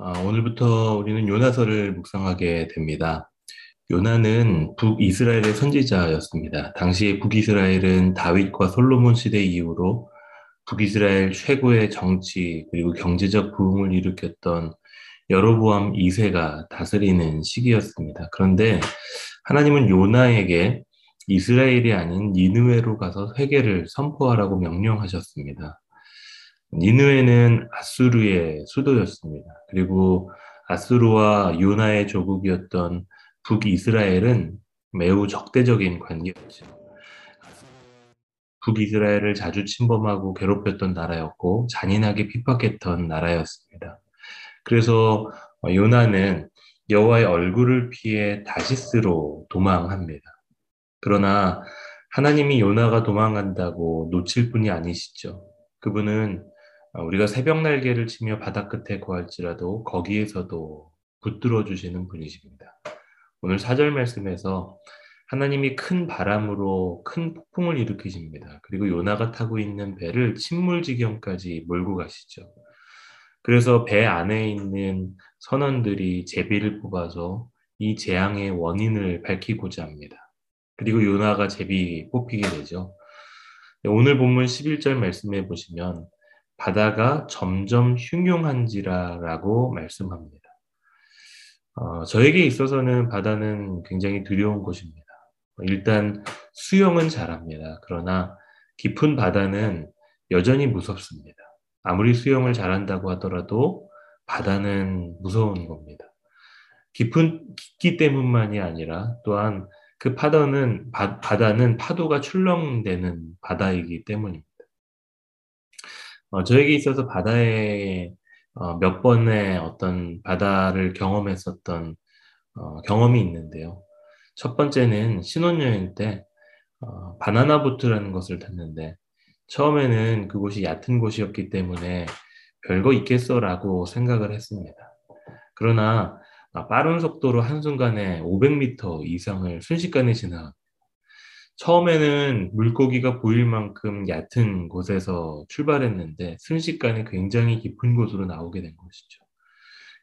아, 오늘부터 우리는 요나서를 묵상하게 됩니다. 요나는 북이스라엘의 선지자였습니다. 당시 북이스라엘은 다윗과 솔로몬 시대 이후로 북이스라엘 최고의 정치 그리고 경제적 부흥을 일으켰던 여로보암 2세가 다스리는 시기였습니다. 그런데 하나님은 요나에게 이스라엘이 아닌 니느웨로 가서 회개를 선포하라고 명령하셨습니다. 니느웨는 아수르의 수도였습니다. 그리고 아수르와 요나의 조국이었던 북이스라엘은 매우 적대적인 관계였죠. 북이스라엘을 자주 침범하고 괴롭혔던 나라였고 잔인하게 핍박했던 나라였습니다. 그래서 요나는 여호와의 얼굴을 피해 다시스로 도망합니다. 그러나 하나님이 요나가 도망간다고 놓칠 분이 아니시죠. 그분은 어, 우리가 새벽 날개를 치며 바다 끝에 거할지라도 거기에서도 붙들어 주시는 분이십니다. 오늘 사절 말씀에서 하나님이 큰 바람으로 큰 폭풍을 일으키십니다. 그리고 요나가 타고 있는 배를 침몰 지경까지 몰고 가시죠. 그래서 배 안에 있는 선원들이 제비를 뽑아서 이 재앙의 원인을 밝히고자 합니다. 그리고 요나가 제비 뽑히게 되죠. 오늘 본문 11절 말씀해 보시면 바다가 점점 흉흉한지라라고 말씀합니다. 어, 저에게 있어서는 바다는 굉장히 두려운 곳입니다. 일단 수영은 잘합니다. 그러나 깊은 바다는 여전히 무섭습니다. 아무리 수영을 잘한다고 하더라도 바다는 무서운 겁니다. 깊은 깊기 때문만이 아니라 또한 그 파도는 바, 바다는 파도가 출렁대는 바다이기 때문입니다. 어, 저에게 있어서 바다에 어, 몇 번의 어떤 바다를 경험했었던 어, 경험이 있는데요. 첫 번째는 신혼여행 때 어, 바나나 보트라는 것을 탔는데 처음에는 그곳이 얕은 곳이었기 때문에 별거 있겠어라고 생각을 했습니다. 그러나 빠른 속도로 한순간에 500m 이상을 순식간에 지나 처음에는 물고기가 보일 만큼 얕은 곳에서 출발했는데 순식간에 굉장히 깊은 곳으로 나오게 된 것이죠.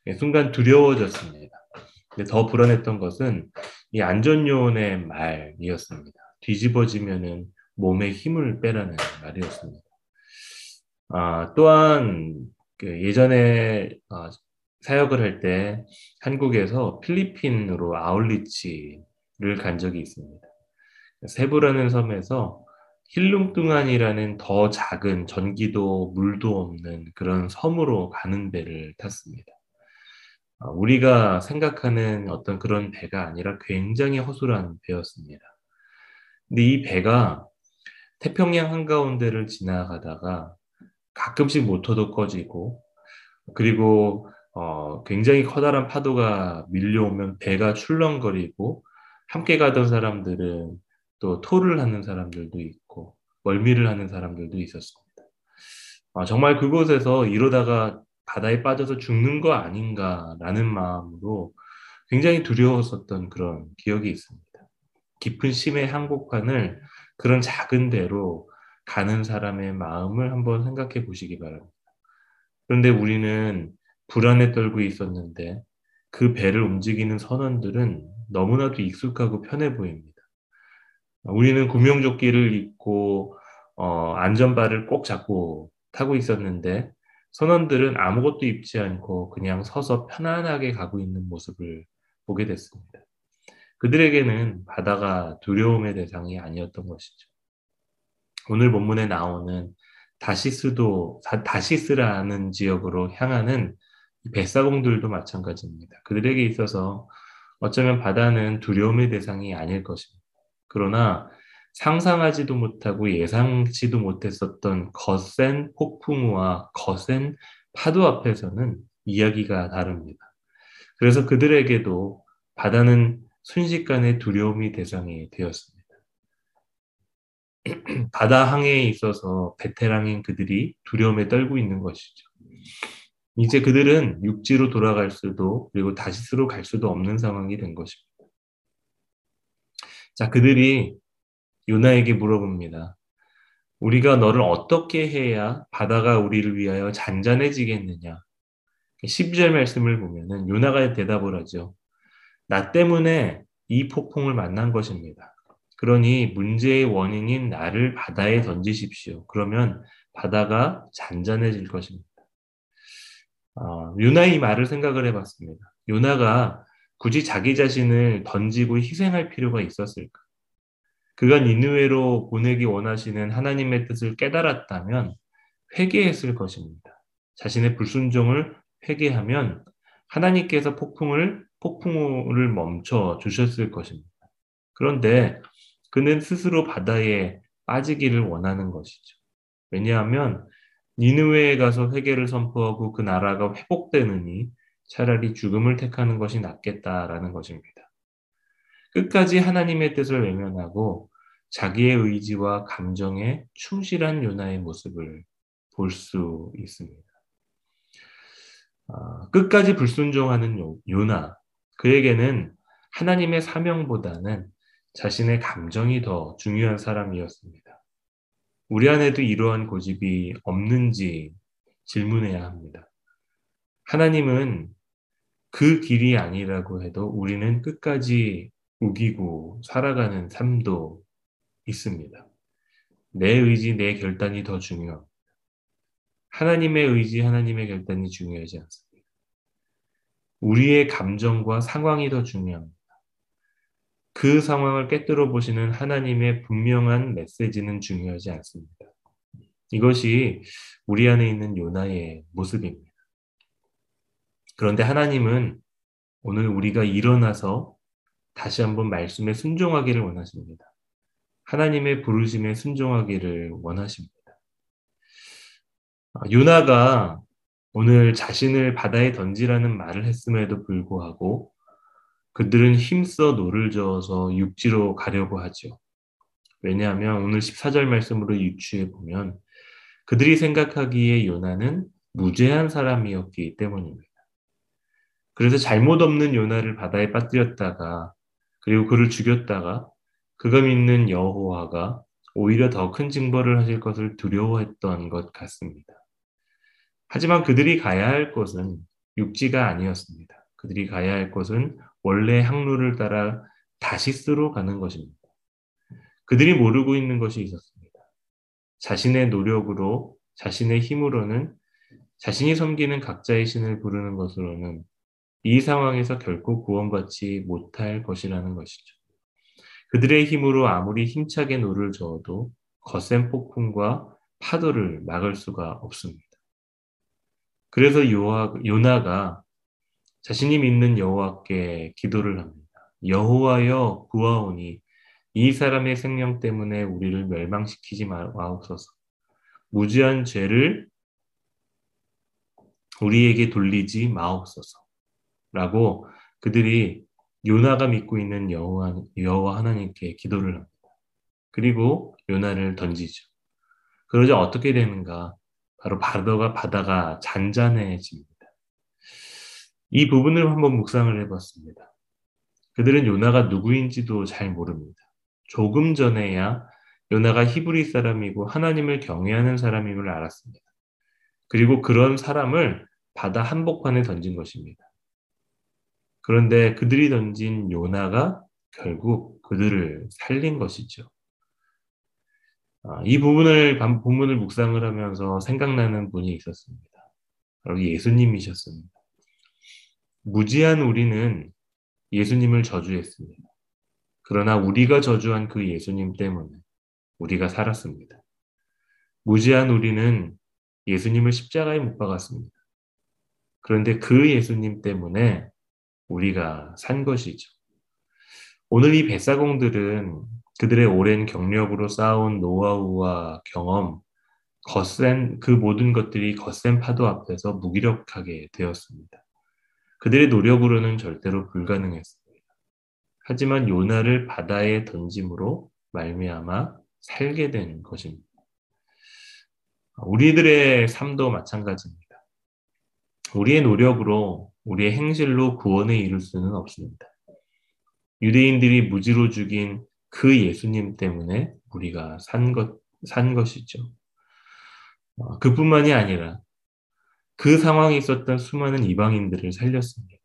예, 순간 두려워졌습니다. 더 불안했던 것은 이 안전요원의 말이었습니다. 뒤집어지면은 몸에 힘을 빼라는 말이었습니다. 아, 또한 그 예전에 아, 사역을 할 때 한국에서 필리핀으로 아울리치를 간 적이 있습니다. 세부라는 섬에서 힐룽뚱안이라는 더 작은 전기도 물도 없는 그런 섬으로 가는 배를 탔습니다. 아, 우리가 생각하는 어떤 그런 배가 아니라 굉장히 허술한 배였습니다. 근데 이 배가 태평양 한가운데를 지나가다가 가끔씩 모터도 꺼지고 그리고 어, 굉장히 커다란 파도가 밀려오면 배가 출렁거리고 함께 가던 사람들은 또 토를 하는 사람들도 있고 멀미를 하는 사람들도 있었습니다. 아, 정말 그곳에서 이러다가 바다에 빠져서 죽는 거 아닌가라는 마음으로 굉장히 두려웠었던 그런 기억이 있습니다. 깊은 심의 항복판을 그런 작은 데로 가는 사람의 마음을 한번 생각해 보시기 바랍니다. 그런데 우리는 불안에 떨고 있었는데 그 배를 움직이는 선원들은 너무나도 익숙하고 편해 보입니다. 우리는 구명조끼를 입고 어, 안전바를 꼭 잡고 타고 있었는데 선원들은 아무것도 입지 않고 그냥 서서 편안하게 가고 있는 모습을 보게 됐습니다. 그들에게는 바다가 두려움의 대상이 아니었던 것이죠. 오늘 본문에 나오는 다시스도 다시스라는 지역으로 향하는 뱃사공들도 마찬가지입니다. 그들에게 있어서 어쩌면 바다는 두려움의 대상이 아닐 것입니다. 그러나 상상하지도 못하고 예상치도 못했었던 거센 폭풍우와 거센 파도 앞에서는 이야기가 다릅니다. 그래서 그들에게도 바다는 순식간에 두려움이 대상이 되었습니다. 바다 항해에 있어서 베테랑인 그들이 두려움에 떨고 있는 것이죠. 이제 그들은 육지로 돌아갈 수도 그리고 다시스로 갈 수도 없는 상황이 된 것입니다. 자, 그들이 요나에게 물어봅니다. 우리가 너를 어떻게 해야 바다가 우리를 위하여 잔잔해지겠느냐? 12절 말씀을 보면은 요나가 대답을 하죠. 나 때문에 이 폭풍을 만난 것입니다. 그러니 문제의 원인인 나를 바다에 던지십시오. 그러면 바다가 잔잔해질 것입니다. 어, 요나의 말을 생각을 해봤습니다. 요나가 굳이 자기 자신을 던지고 희생할 필요가 있었을까? 그가 니누에로 보내기 원하시는 하나님의 뜻을 깨달았다면 회개했을 것입니다. 자신의 불순종을 회개하면 하나님께서 폭풍을 폭풍을 멈춰 주셨을 것입니다. 그런데 그는 스스로 바다에 빠지기를 원하는 것이죠. 왜냐하면 니느웨에 가서 회개를 선포하고 그 나라가 회복되느니 차라리 죽음을 택하는 것이 낫겠다라는 것입니다. 끝까지 하나님의 뜻을 외면하고 자기의 의지와 감정에 충실한 요나의 모습을 볼 수 있습니다. 아, 끝까지 불순종하는 요, 요나, 그에게는 하나님의 사명보다는 자신의 감정이 더 중요한 사람이었습니다. 우리 안에도 이러한 고집이 없는지 질문해야 합니다. 하나님은 그 길이 아니라고 해도 우리는 끝까지 우기고 살아가는 삶도 있습니다. 내 의지, 내 결단이 더 중요합니다. 하나님의 의지, 하나님의 결단이 중요하지 않습니다. 우리의 감정과 상황이 더 중요합니다. 그 상황을 깨뜨려 보시는 하나님의 분명한 메시지는 중요하지 않습니다. 이것이 우리 안에 있는 요나의 모습입니다. 그런데 하나님은 오늘 우리가 일어나서 다시 한번 말씀에 순종하기를 원하십니다. 하나님의 부르심에 순종하기를 원하십니다. 아, 요나가 오늘 자신을 바다에 던지라는 말을 했음에도 불구하고 그들은 힘써 노를 저어서 육지로 가려고 하죠. 왜냐하면 오늘 14절 말씀으로 유추해 보면 그들이 생각하기에 요나는 무죄한 사람이었기 때문입니다. 그래서 잘못 없는 요나를 바다에 빠뜨렸다가 그리고 그를 죽였다가 그가 믿는 여호와가 오히려 더 큰 징벌을 하실 것을 두려워했던 것 같습니다. 하지만 그들이 가야 할 곳은 육지가 아니었습니다. 그들이 가야 할 곳은 원래 항로를 따라 다시스로 가는 것입니다. 그들이 모르고 있는 것이 있었습니다. 자신의 노력으로, 자신의 힘으로는 자신이 섬기는 각자의 신을 부르는 것으로는 이 상황에서 결코 구원받지 못할 것이라는 것이죠. 그들의 힘으로 아무리 힘차게 노를 저어도 거센 폭풍과 파도를 막을 수가 없습니다. 그래서 요나가 자신이 믿는 여호와께 기도를 합니다. 여호와여 구하오니 이 사람의 생명 때문에 우리를 멸망시키지 마옵소서. 무지한 죄를 우리에게 돌리지 마옵소서. 라고 그들이 요나가 믿고 있는 여호와, 여호와 하나님께 기도를 합니다. 그리고 요나를 던지죠. 그러자 어떻게 되는가? 바로 바다가 바다가 잔잔해집니다. 이 부분을 한번 묵상을 해봤습니다. 그들은 요나가 누구인지도 잘 모릅니다. 조금 전에야 요나가 히브리 사람이고 하나님을 경외하는 사람임을 알았습니다. 그리고 그런 사람을 바다 한복판에 던진 것입니다. 그런데 그들이 던진 요나가 결국 그들을 살린 것이죠. 아, 이 부분을 본문을 묵상을 하면서 생각나는 분이 있었습니다. 바로 예수님이셨습니다. 무지한 우리는 예수님을 저주했습니다. 그러나 우리가 저주한 그 예수님 때문에 우리가 살았습니다. 무지한 우리는 예수님을 십자가에 못 박았습니다. 그런데 그 예수님 때문에 우리가 산 것이죠. 오늘 이 뱃사공들은 그들의 오랜 경력으로 쌓아온 노하우와 경험, 거센 그 모든 것들이 거센 파도 앞에서 무기력하게 되었습니다. 그들의 노력으로는 절대로 불가능했습니다. 하지만 요나를 바다에 던짐으로 말미암아 살게 된 것입니다. 우리들의 삶도 마찬가지입니다. 우리의 노력으로 우리의 행실로 구원에 이룰 수는 없습니다. 유대인들이 무지로 죽인 그 예수님 때문에 우리가 산 것, 산 것이죠. 어, 그뿐만이 아니라 그 상황에 있었던 수많은 이방인들을 살렸습니다.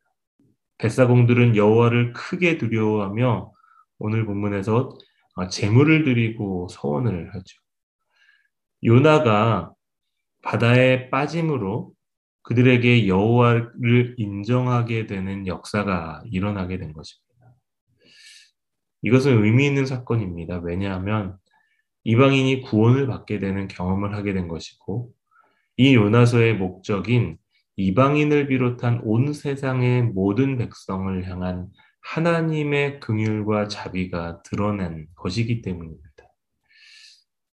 뱃사공들은 여호와를 크게 두려워하며 오늘 본문에서 재물을 드리고 서원을 하죠. 요나가 바다에 빠짐으로 그들에게 여호와를 인정하게 되는 역사가 일어나게 된 것입니다. 이것은 의미 있는 사건입니다. 왜냐하면 이방인이 구원을 받게 되는 경험을 하게 된 것이고 이 요나서의 목적인 이방인을 비롯한 온 세상의 모든 백성을 향한 하나님의 긍휼과 자비가 드러난 것이기 때문입니다.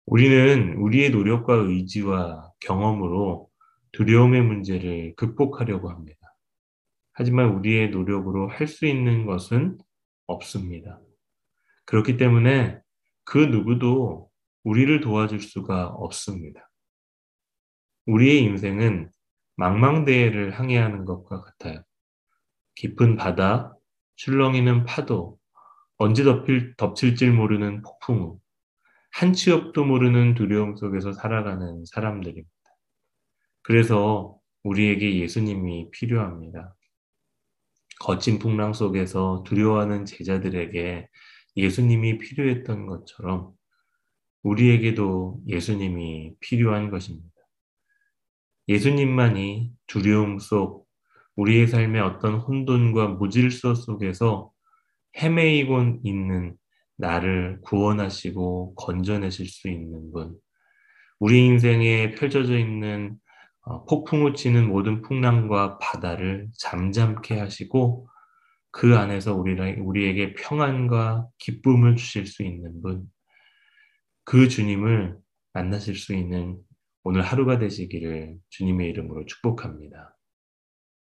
우리는 우리의 노력과 의지와 경험으로 두려움의 문제를 극복하려고 합니다. 하지만 우리의 노력으로 할 수 있는 것은 없습니다. 그렇기 때문에 그 누구도 우리를 도와줄 수가 없습니다. 우리의 인생은 망망대해를 항해하는 것과 같아요. 깊은 바다, 출렁이는 파도, 언제 덮일, 덮칠지 모르는 폭풍우, 한치 앞도 모르는 두려움 속에서 살아가는 사람들입니다. 그래서 우리에게 예수님이 필요합니다. 거친 풍랑 속에서 두려워하는 제자들에게 예수님이 필요했던 것처럼 우리에게도 예수님이 필요한 것입니다. 예수님만이 두려움 속 우리의 삶의 어떤 혼돈과 무질서 속에서 헤매이곤 있는 나를 구원하시고 건져내실 수 있는 분, 우리 인생에 펼쳐져 있는 어, 폭풍우 치는 모든 풍랑과 바다를 잠잠케 하시고 그 안에서 우리에게 평안과 기쁨을 주실 수 있는 분, 그 주님을 만나실 수 있는 오늘 하루가 되시기를 주님의 이름으로 축복합니다.